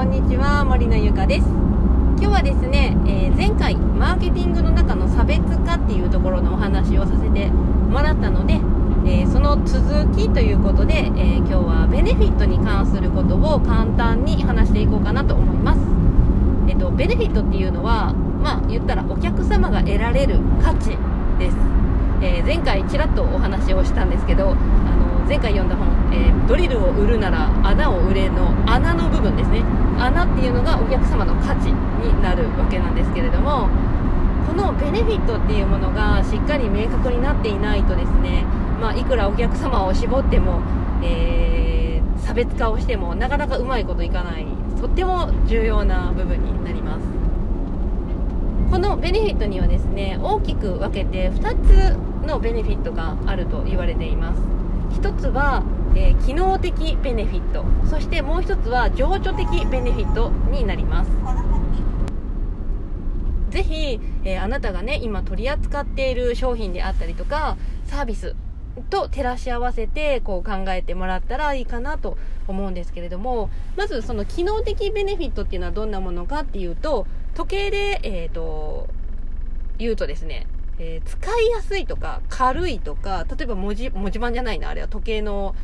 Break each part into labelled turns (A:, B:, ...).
A: こんにちは森のゆかです。今日はですね、えー、前回マーケティングの中の差別化っていうところのお話をさせてもらったので、えー、その続きということで、えー、今日はベネフィットに関することを簡単に話していこうかなと思います。えっ、とベネフィットっていうのはまあ言ったらお客様が得られる価値です、え前回ちらっとお話をしたんですけどあの前回読んだ本、えー、ドリルを売るなら穴を売れの穴の部分ですね。穴っていうのがお客様の価値になるわけなんですけれどもこのベネフィットっていうものがしっかり明確になっていないとですね、まあ、いくらお客様を絞っても、えー、差別化をしてもなかなかうまいこといかないとっても重要な部分になります。このベネフィットにはですね大きく分けて2つのベネフィットがあると言われています。1つは、えー、機能的ベネフィットそしてもう1つは情緒的ベネフィットになります。ぜひ、えー、あなたがね今取り扱っている商品であったりとかサービスと照らし合わせてこう考えてもらったらいいかなと思うんですけれどもまずその機能的ベネフィットっていうのはどんなものかっていうと時計で、えーと言うとですねえー、使いやすいとか、軽いとか、例えば文字、文字盤じゃないな、あれは時計の、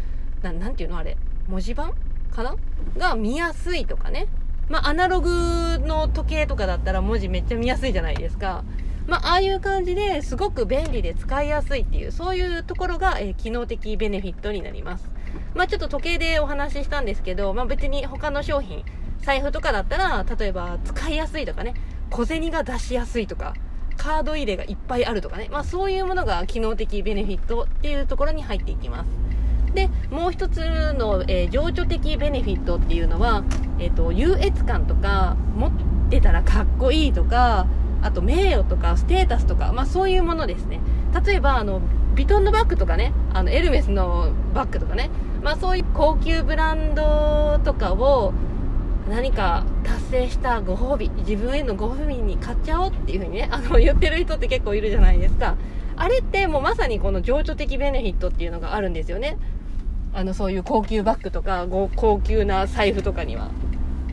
A: ななんていうのあれ、文字盤かな？が見やすいとかね。まあ、アナログの時計とかだったら文字めっちゃ見やすいじゃないですか。まあ、ああいう感じですごく便利で使いやすいっていう、そういうところが、えー、機能的ベネフィットになります。まあ、ちょっと時計でお話ししたんですけど、まあ、別に他の商品、財布とかだったら、例えば使いやすいとかね、小銭が出しやすいとか、カード入れがいっぱいあるとかね、まあ、そういうものが機能的ベネフィットっていうところに入っていきます。で、もう一つの、えー、情緒的ベネフィットっていうのは、えっ、ー、と、優越感とか、持ってたらかっこいいとか、あと名誉とかステータスとか、まあそういうものですね。例えば、あの、ビトンのバッグとかね、あの、エルメスのバッグとかね、まあそういう高級ブランドとかを、何か達成したご褒美自分へのご褒美に買っちゃおうっていう風にね あの言ってる人って結構いるじゃないですか。あれってもうまさにこの情緒的ベネフィットっていうのがあるんですよね。あのそういう高級バッグとか高級な財布とかには。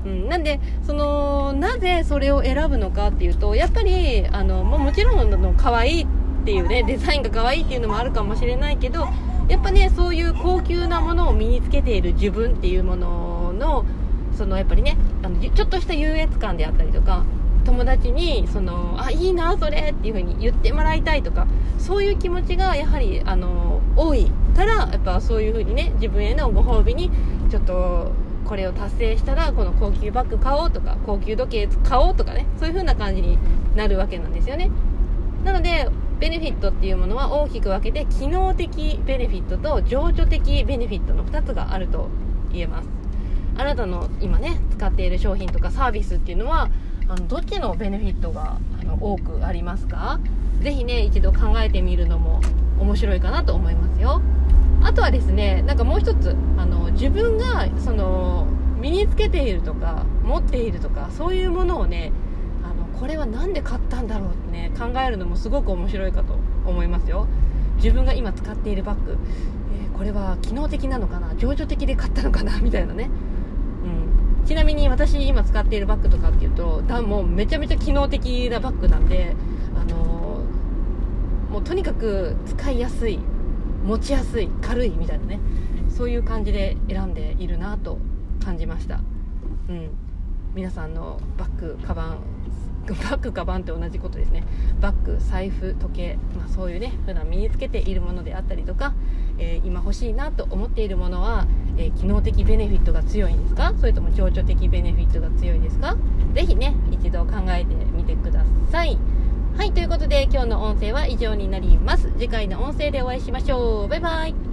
A: うん、なんでそのなぜそれを選ぶのかっていうとやっぱりあのももちろんの可愛いっていうねデザインが可愛いっていうのもあるかもしれないけどやっぱねそういう高級なものを身につけている自分っていうもののそのやっぱりねあのちょっとした優越感であったりとか友達にそのあいいなそれっていう風に言ってもらいたいとかそういう気持ちがやはりあの多いからやっぱそういう風にね自分へのご褒美にちょっとこれを達成したらこの高級バッグ買おうとか高級時計買おうとかねそういう風な感じになるわけなんですよね。なのでベネフィットっていうものは大きく分けて機能的ベネフィットと情緒的ベネフィットの2つがあると言えます。あなたの今ね使っている商品とかサービスっていうのはあのどっちのベネフィットがあの多くありますか？是非ね一度考えてみるのも面白いかなと思いますよ。あとはですねなんかもう一つあの自分がその身につけているとか持っているとかそういうものをねあのこれは何で買ったんだろうってね考えるのもすごく面白いかと思いますよ。自分が今使っているバッグ、えー、これは機能的なのかな？情緒的で買ったのかな？みたいなね。ちなみに私今使っているバッグとかっていうとだもうめちゃめちゃ機能的なバッグなんで、あのー、もうとにかく使いやすい持ちやすい軽いみたいなねそういう感じで選んでいるなと感じました。うん。皆さんのバッグカバンバッグカバンって同じことですね。バッグ財布時計、まあ、そういうね普段身につけているものであったりとか、えー、今欲しいなと思っているものは、えー、機能的ベネフィットが強いんですか？それとも情緒的ベネフィットが強いですか？是非ね一度考えてみてください。はいということで今日の音声は以上になります。次回の音声でお会いしましょう。バイバイ。